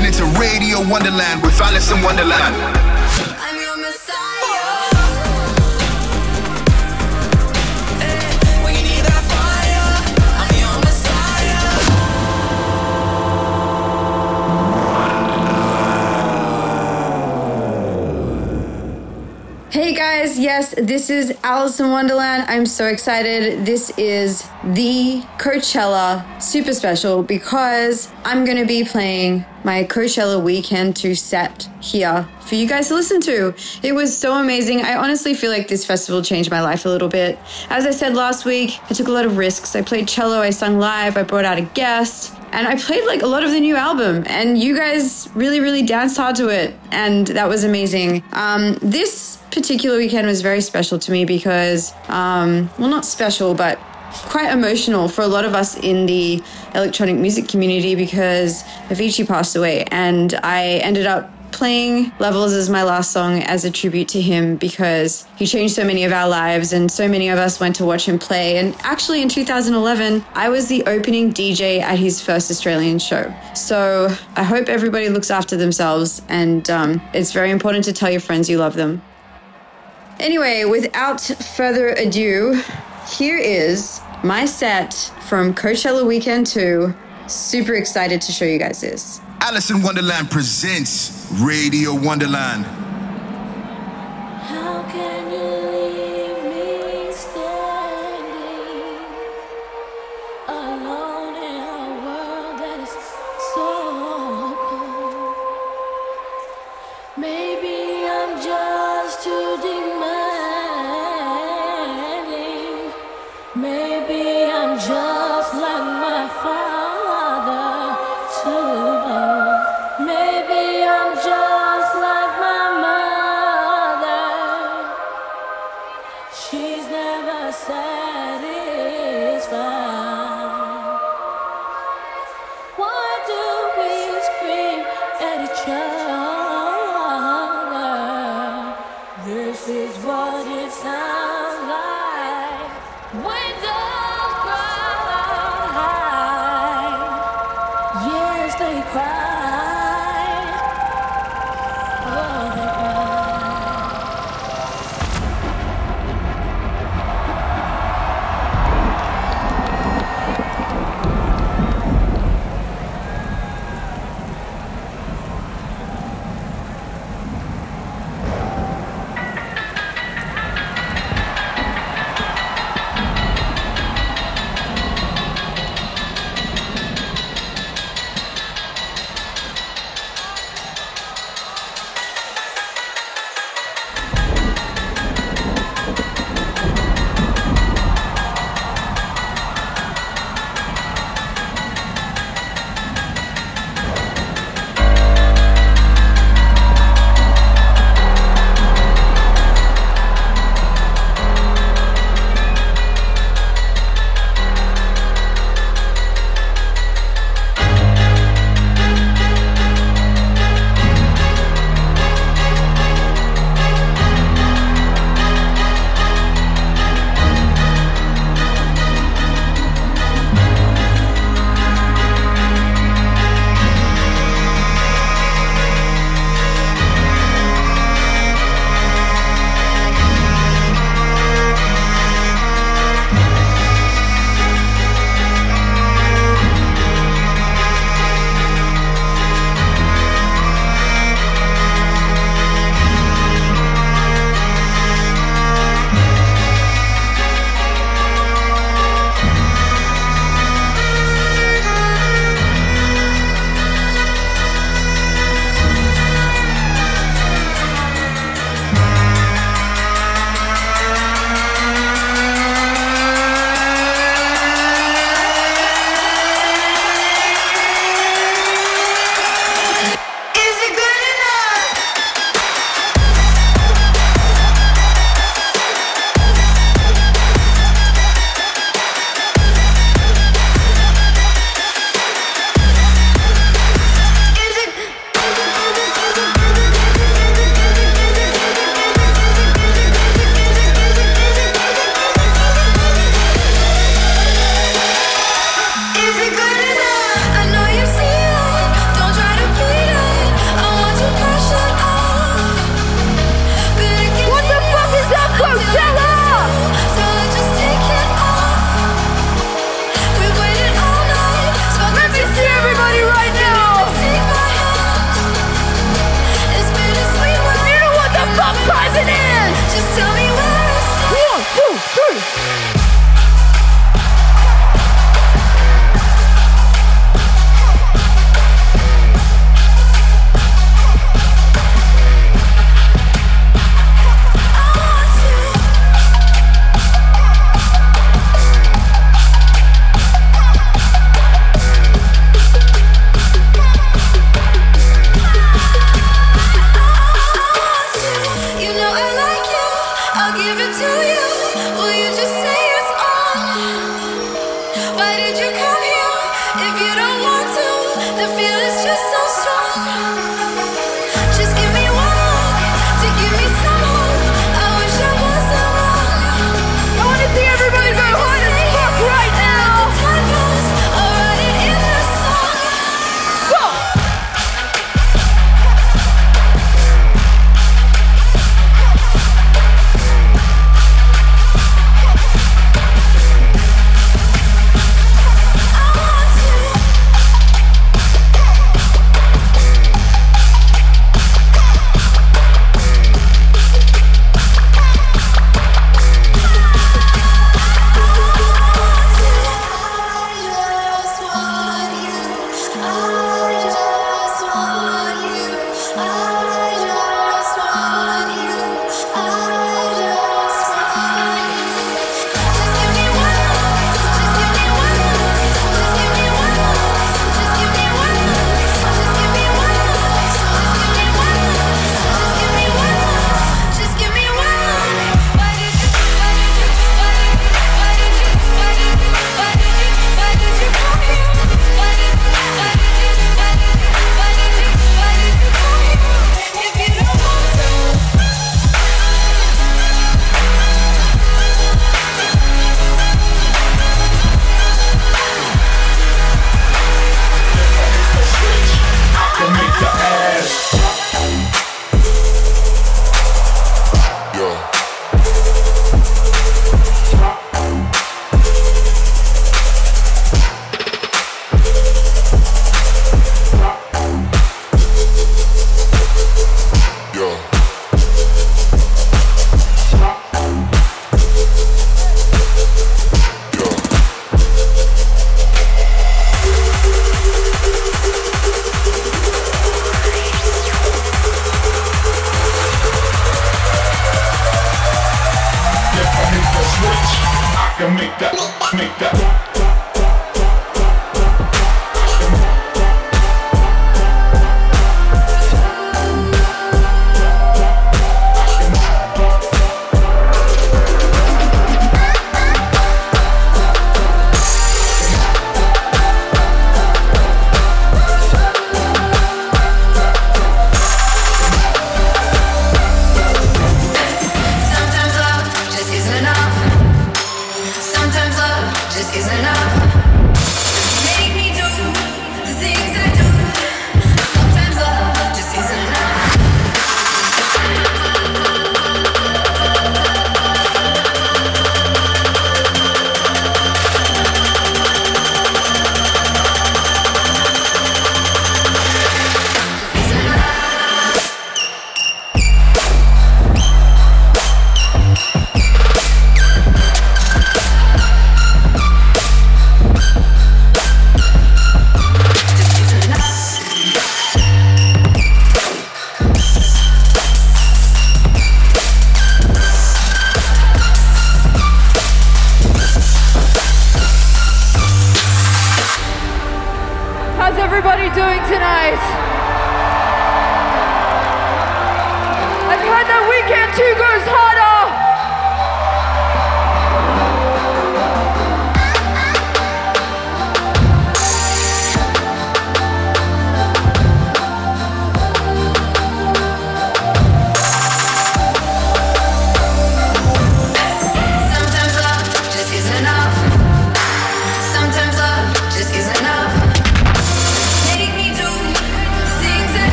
Listening to Radio Wonderland with Alison Wonderland. Guys, yes, this is Alison Wonderland. I'm so excited. This is the Coachella super special because I'm going to be playing my Coachella Weekend 2 set here for you guys to listen to. It was so amazing. I honestly feel like this festival changed my life a little bit. As I said last week, I took a lot of risks. I played cello, I sung live, I brought out a guest, and I played like a lot of the new album. And you guys really, really danced hard to it, and that was amazing. Um, this particular weekend was very special to me because, um, well, not special, but quite emotional for a lot of us in the electronic music community because Avicii passed away, and I ended up playing Levels as my last song as a tribute to him because he changed so many of our lives and so many of us went to watch him play. And actually, in 2011, I was the opening DJ at his first Australian show. So I hope everybody looks after themselves, and um, it's very important to tell your friends you love them. Anyway, without further ado, here is my set from Coachella Weekend 2. Super excited to show you guys this. Alison Wonderland presents Radio Wonderland. How can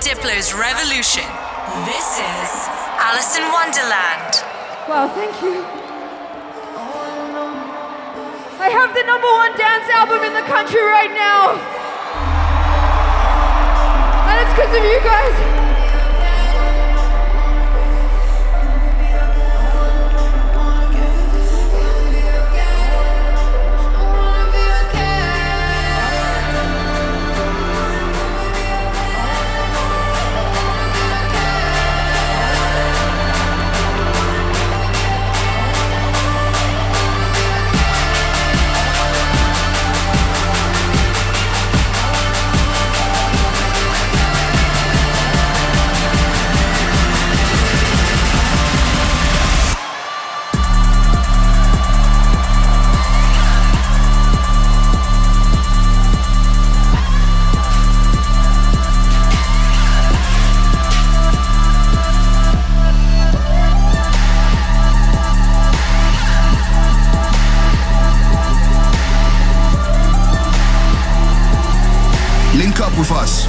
Diplo's Revolution. This is Alison Wonderland. Well, thank you. I have the number one dance album in the country right now. And it's because of you guys.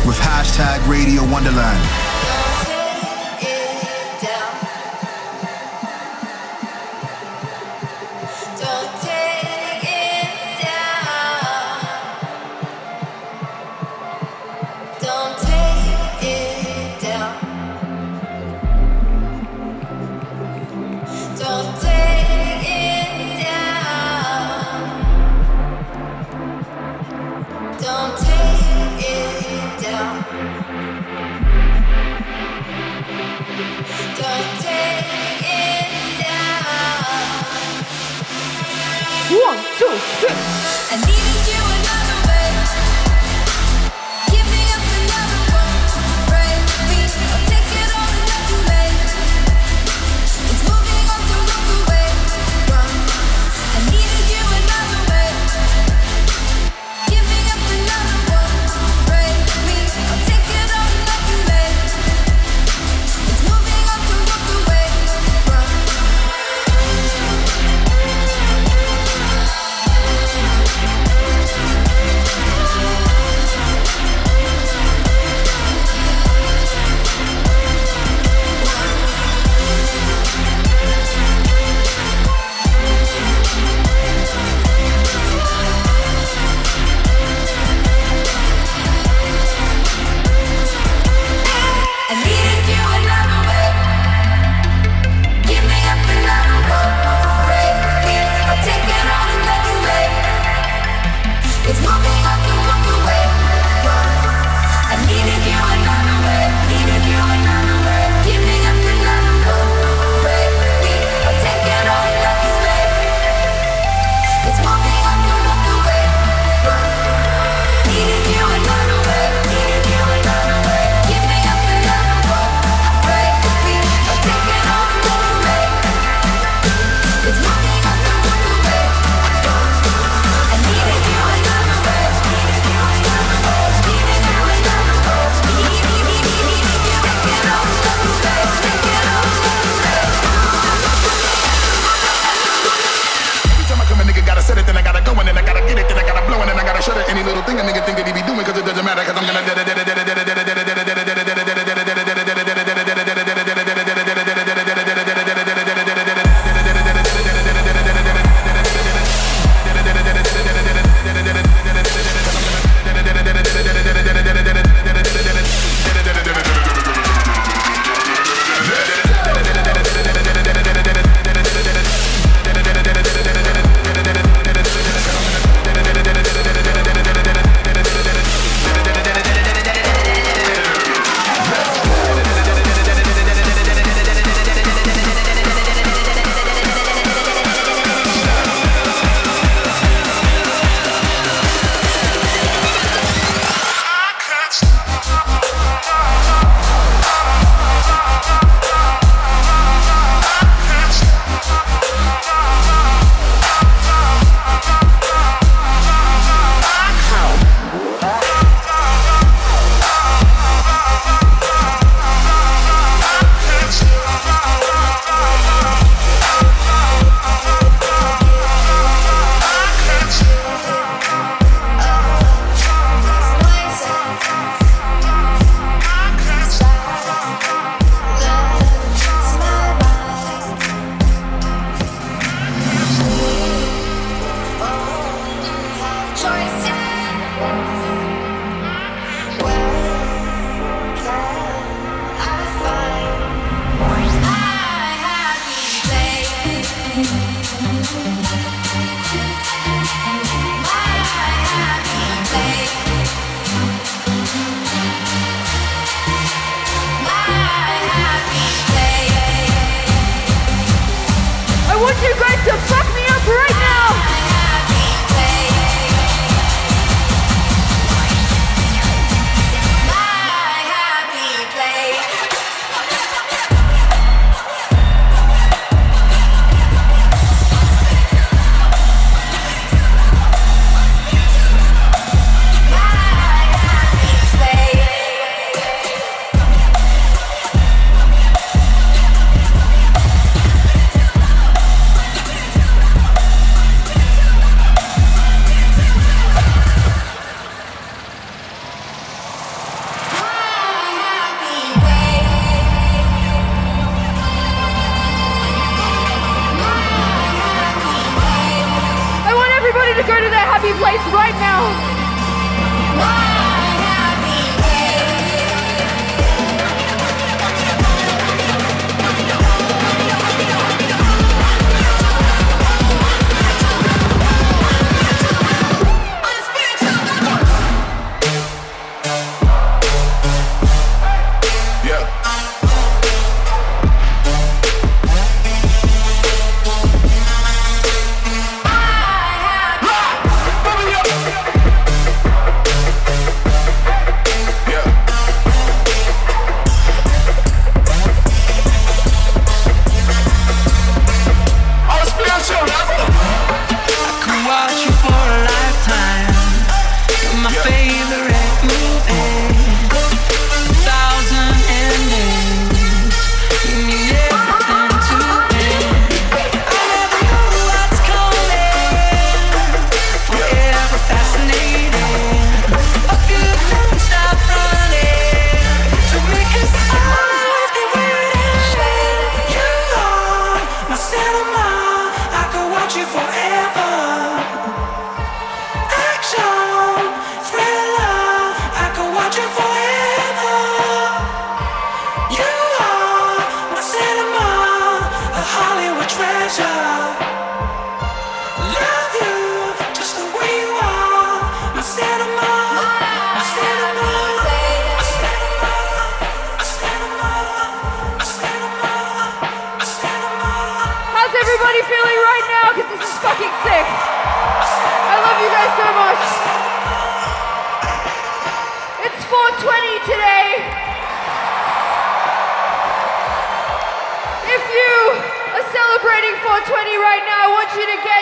With hashtag Radio Wonderland. I needed you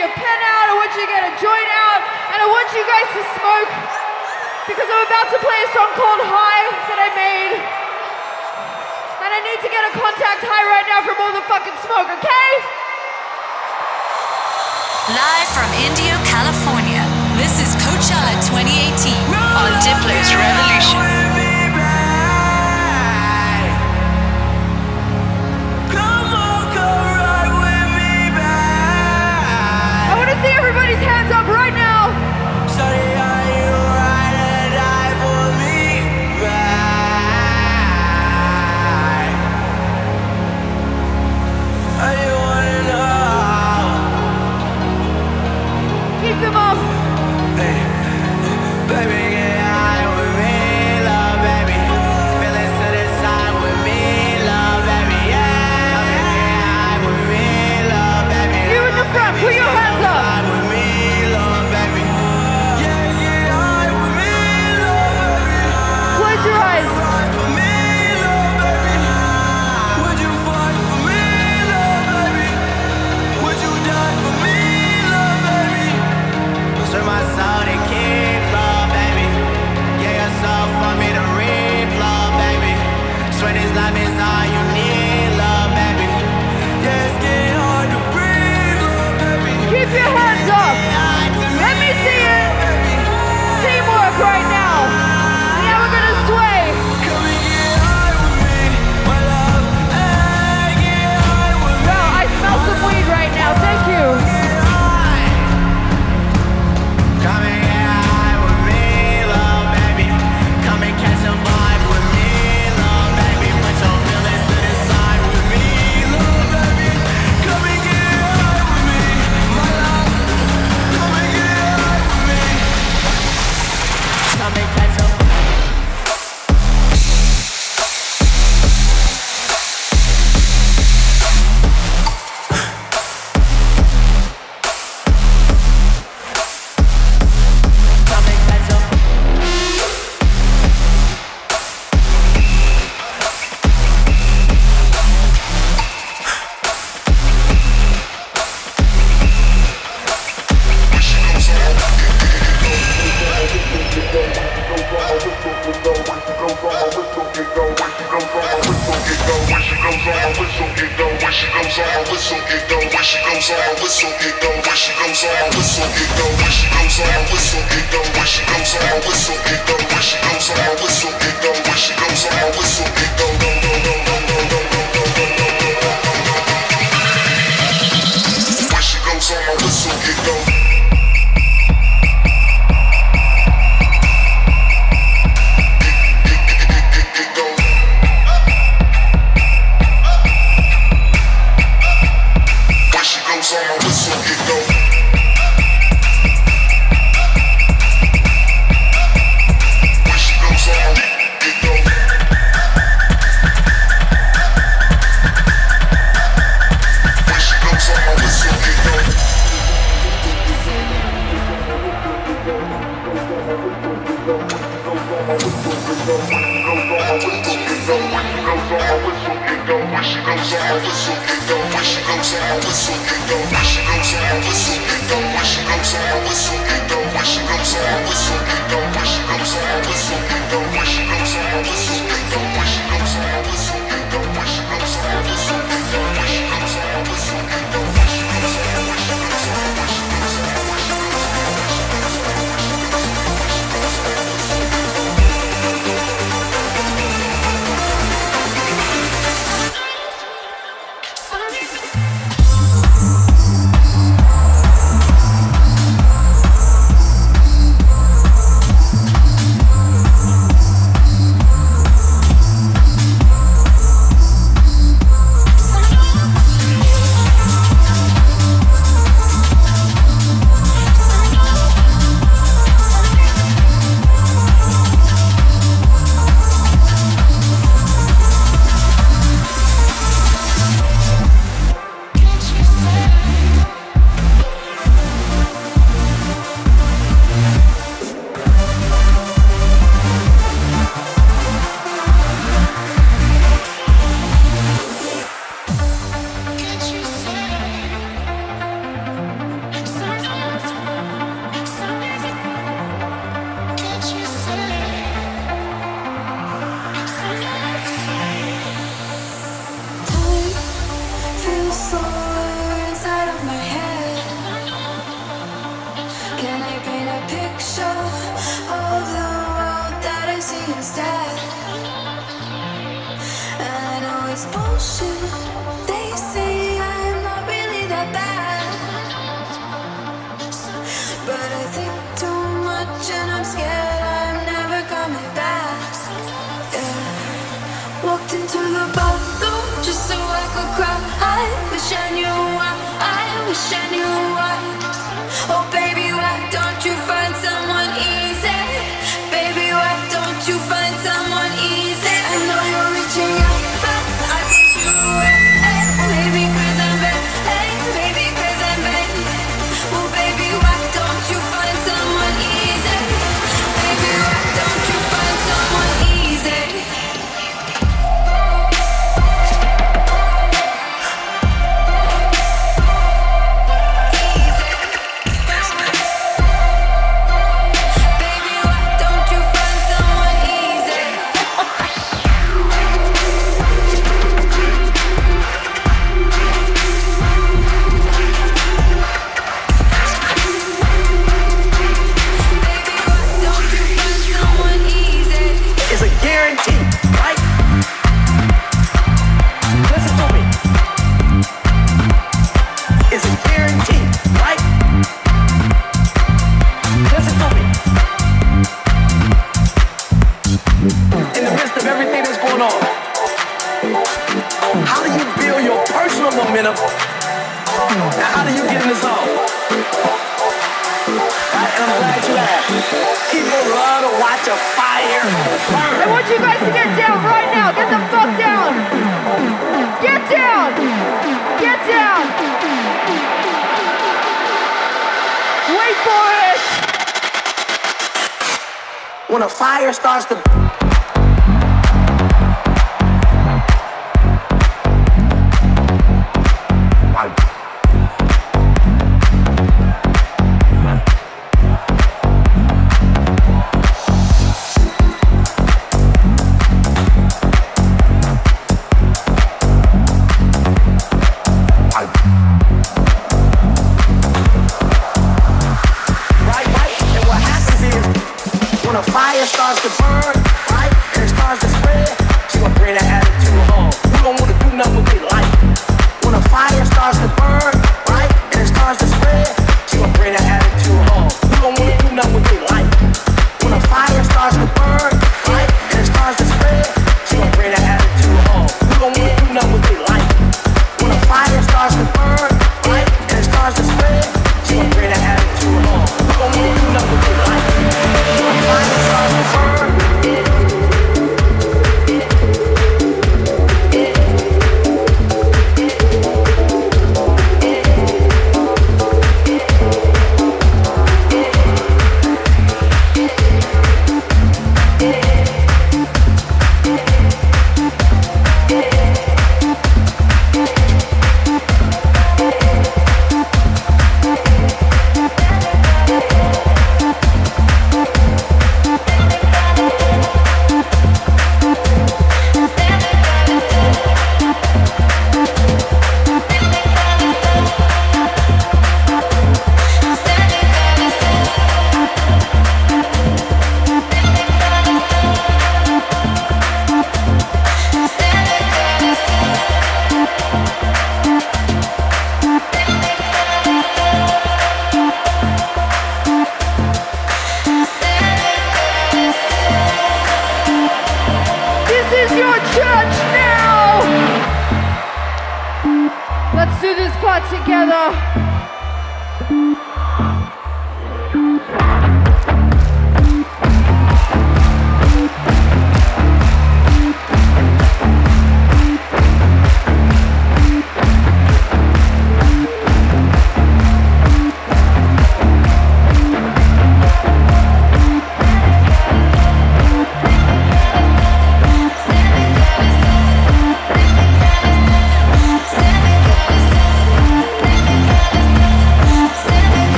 your pen out. I want you to get a joint out. And I want you guys to smoke because I'm about to play a song called High that I made. And I need to get a contact high right now from all the fucking smoke, okay? Live from Indio, California, this is Coachella 2018 on Diplo's Revolution.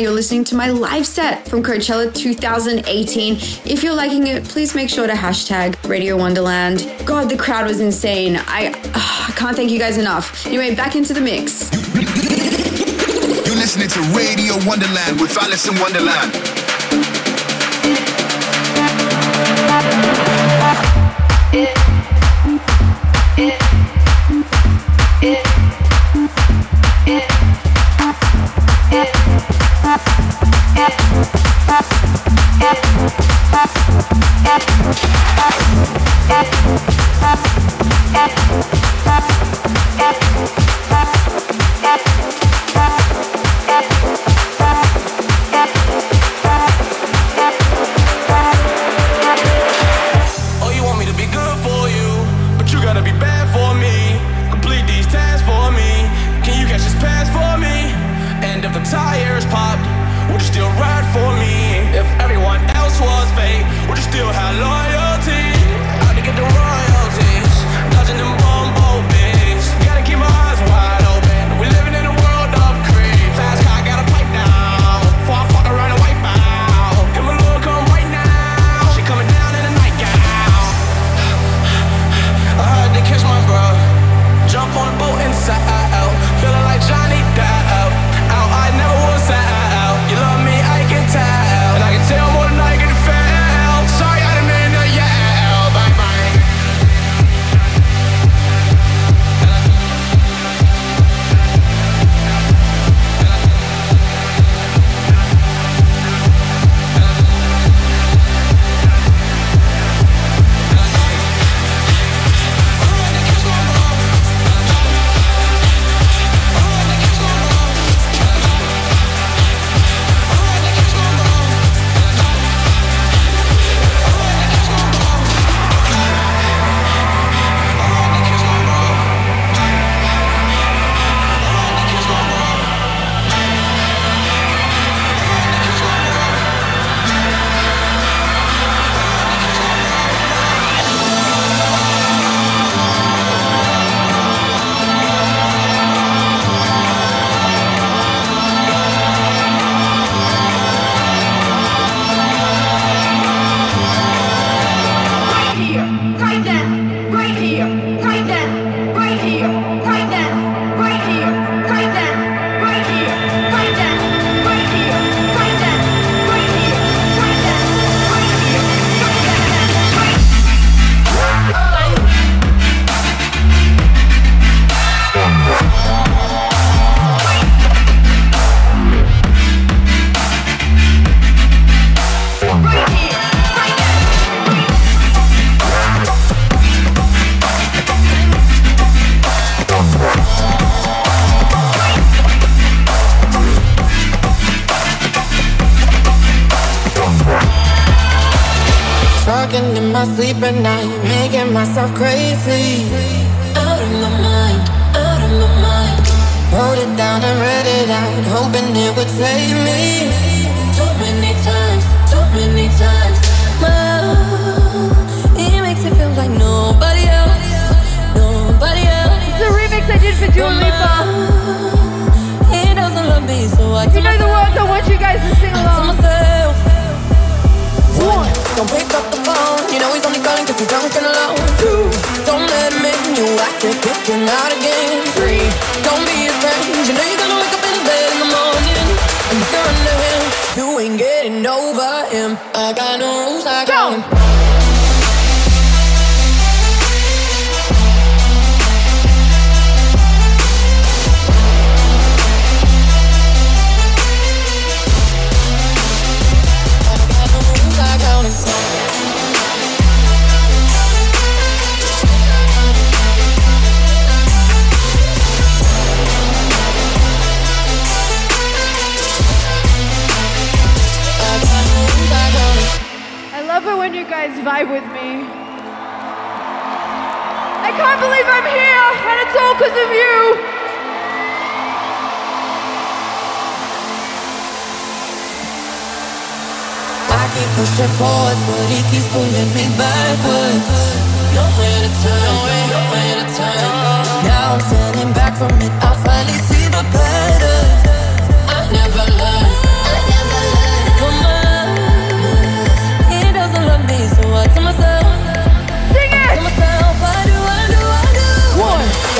you're listening to my live set from Coachella 2018. If you're liking it, please make sure to hashtag Radio Wonderland. God, the crowd was insane. I, uh, I can't thank you guys enough. Anyway, back into the mix. You're listening to Radio Wonderland with Alice in Wonderland. it, it, it. Thank you. don't pick up the phone. You know he's only calling cause he's drunk and alone. Two, don't let him in. You act it, kicking out again. Three, don't be his friend. You know you're gonna wake up in his bed in the morning. And you're under him. You ain't getting over him. I got no rules, I got him. When you guys vibe with me. I can't believe I'm here, and it's all because of you. I keep pushing forwards, but he keeps pulling me backwards. Nowhere to turn, nowhere to turn. Now I'm standing back from it. I finally see the pattern. I never learned.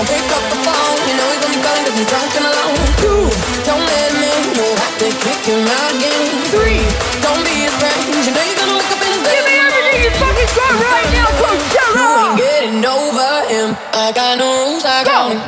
Don't pick up the phone. You know he's only calling 'cause he's drunk and alone. Two, don't let him in. You'll have to kick him out again. Three, don't be his friend. You know you're gonna look up in his Give me everything you fucking got right now, You ain't Coachella. getting over him. I got no rules, I got him.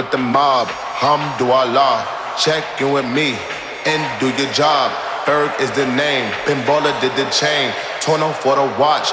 With the mob, Hamdulillah. Check in with me and do your job. Berg is the name, Bimbola did the chain. Torno for the watch,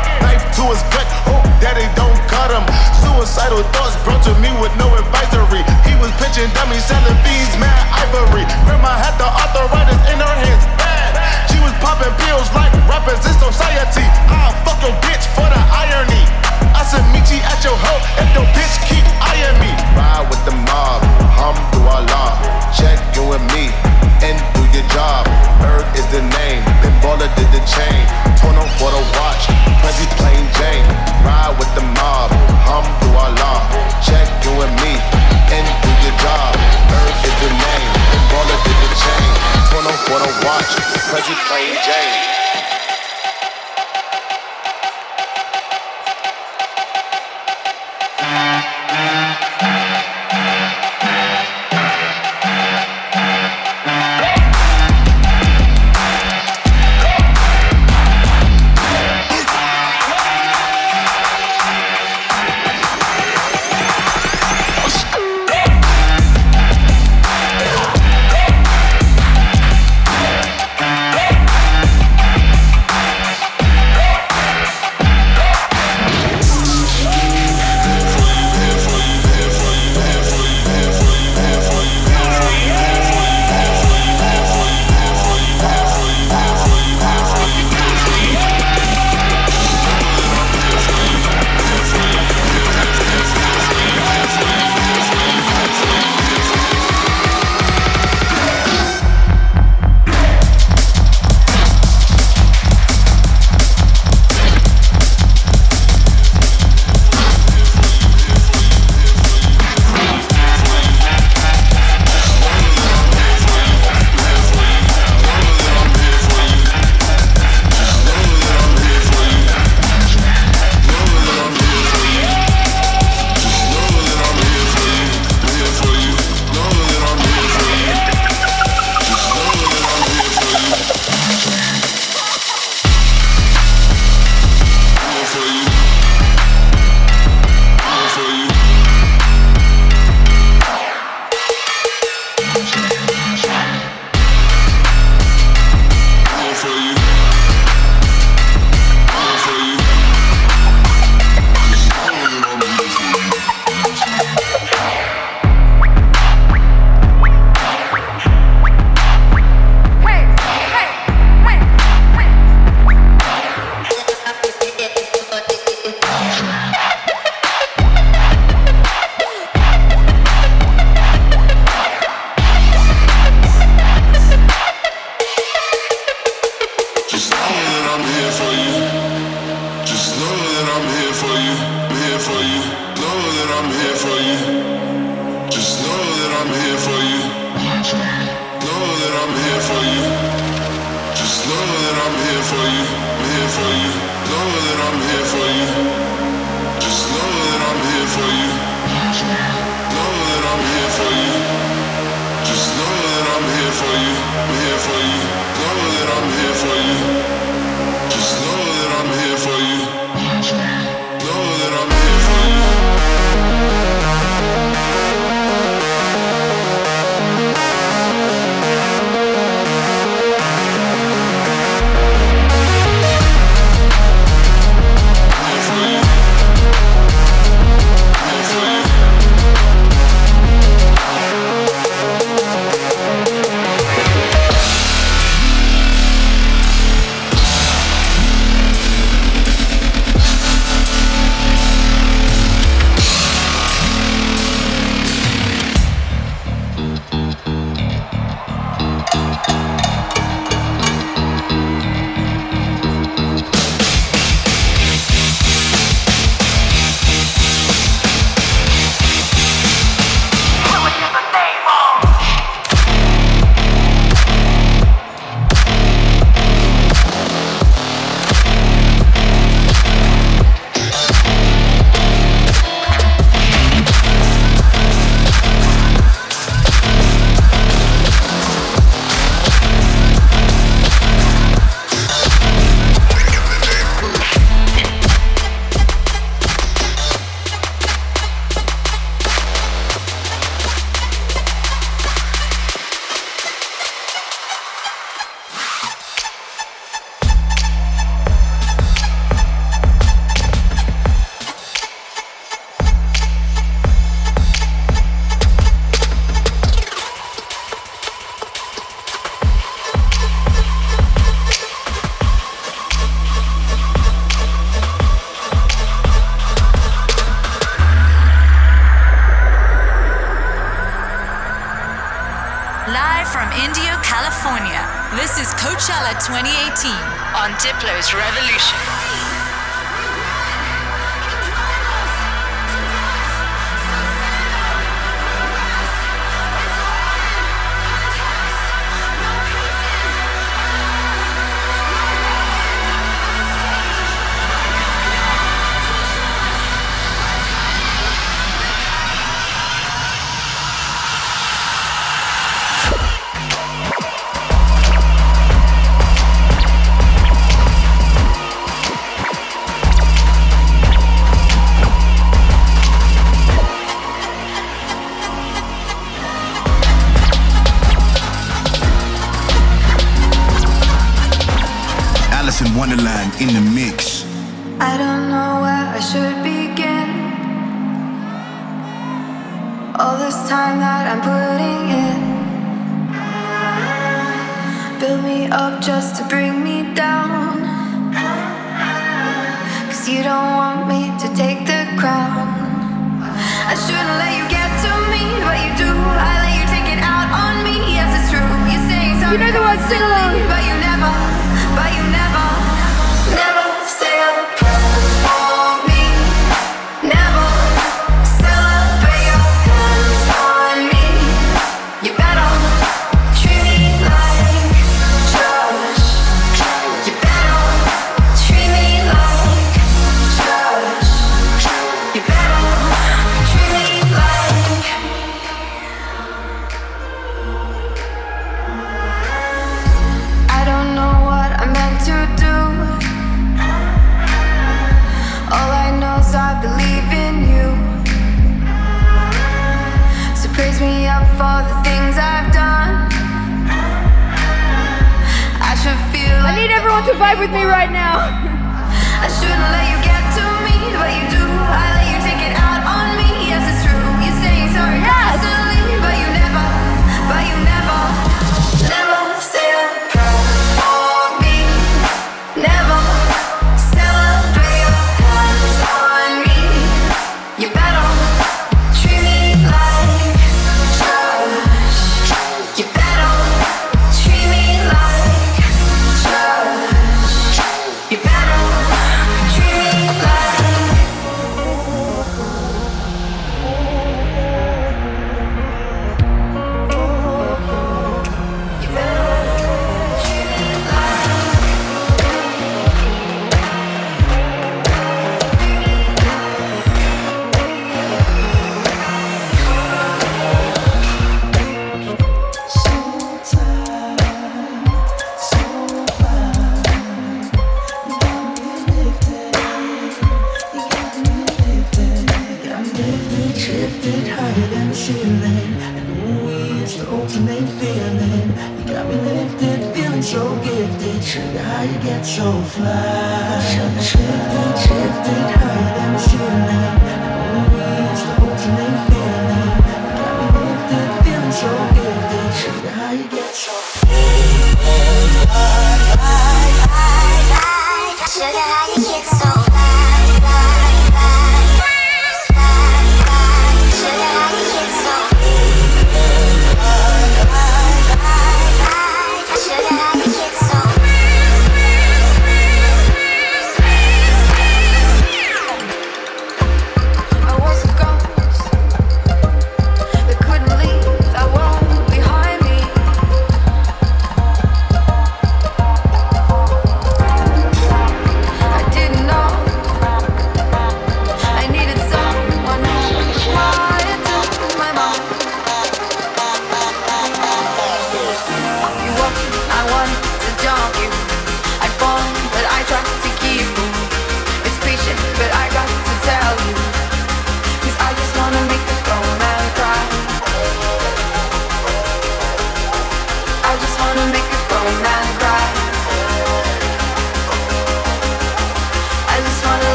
Knife to his gut, hope daddy don't cut him. Suicidal thoughts brought to me with no advisory. He was pitching dummies, selling beans, mad ivory. Grandma had the arthritis in her hands, bad. She was popping pills like rappers in society. I'll fuck your bitch for the irony. I said meet you at your hoe if your bitch keep eyeing me. Ride with the mob, Hamdulillah. Check you and me and do your job. Berg is the name, Ben Baller did the chain. Torno for the watch, Prezi plain Jane. Ride with the mob, Hamdulillah. Check you and me and do your job. Berg is the name, Ben Baller did the chain. Torno for the watch, Prezi plain Jane. For You know the words, sing along. Shifted higher than the ceiling. And the movie is the ultimate feeling You got me lifted, feeling so gifted. Trigger how you get so fly? Sugar, shifted, shifted higher than the ceiling? And the ultimate feeling You got me lifted, feeling so gifted. Sugar, how you get so fly Sugar, how you get so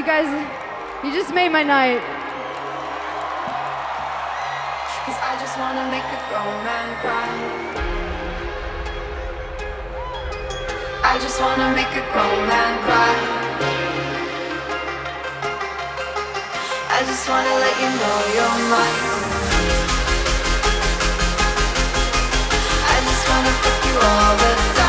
You guys, you just made my night. Cause I just wanna make a grown man cry. I just wanna make a grown man cry. I just wanna let you know you're mine. I just wanna fuck you all the time.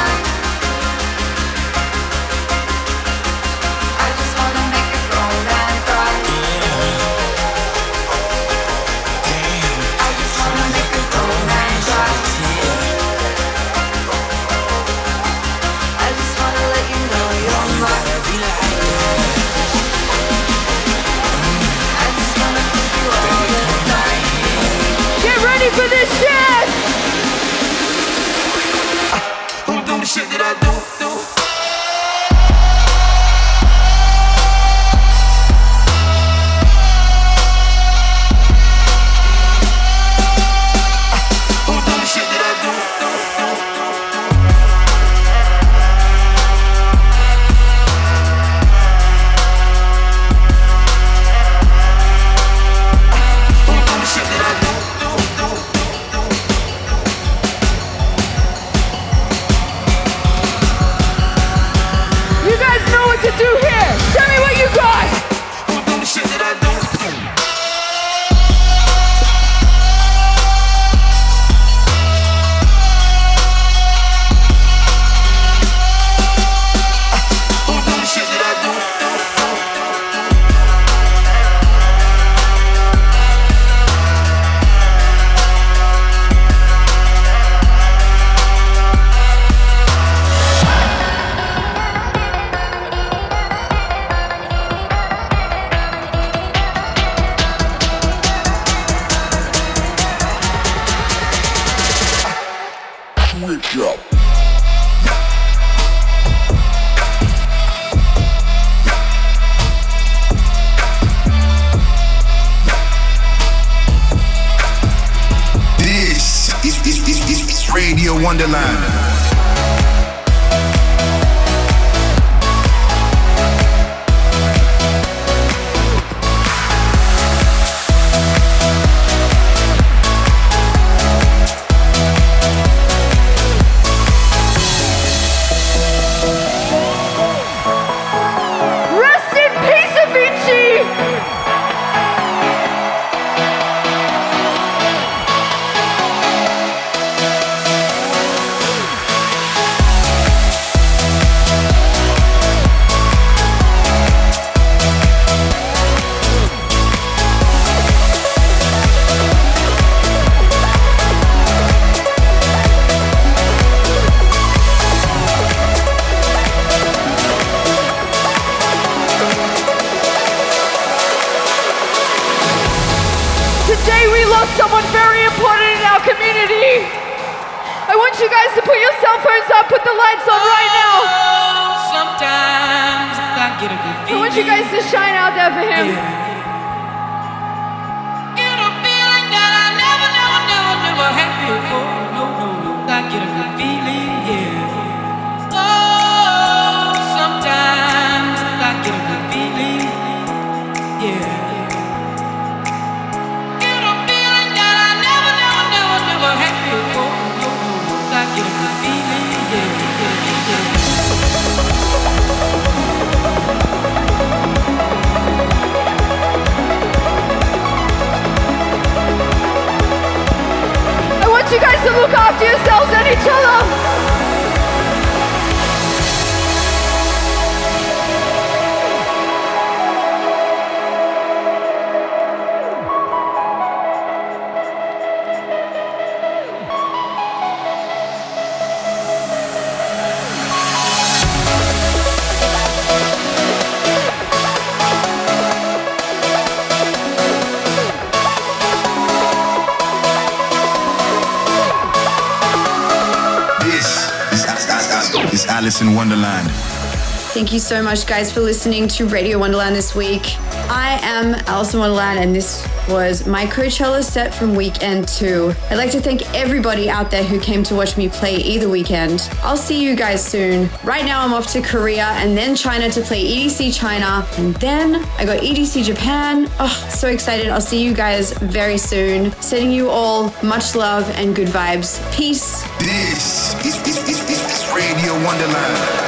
Thank you so much, guys, for listening to Radio Wonderland this week. I am Alison Wonderland, and this was my Coachella set from weekend two. I'd like to thank everybody out there who came to watch me play either weekend. I'll see you guys soon. Right now, I'm off to Korea and then China to play EDC China, and then I got EDC Japan. Oh, so excited. I'll see you guys very soon. Sending you all much love and good vibes. Peace. This is, Radio Wonderland.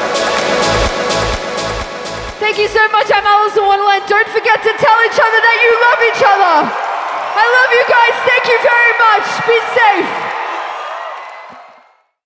Thank you so much. I'm Alison Wonderland. Don't forget to tell each other that you love each other. I love you guys. Thank you very much. Be safe.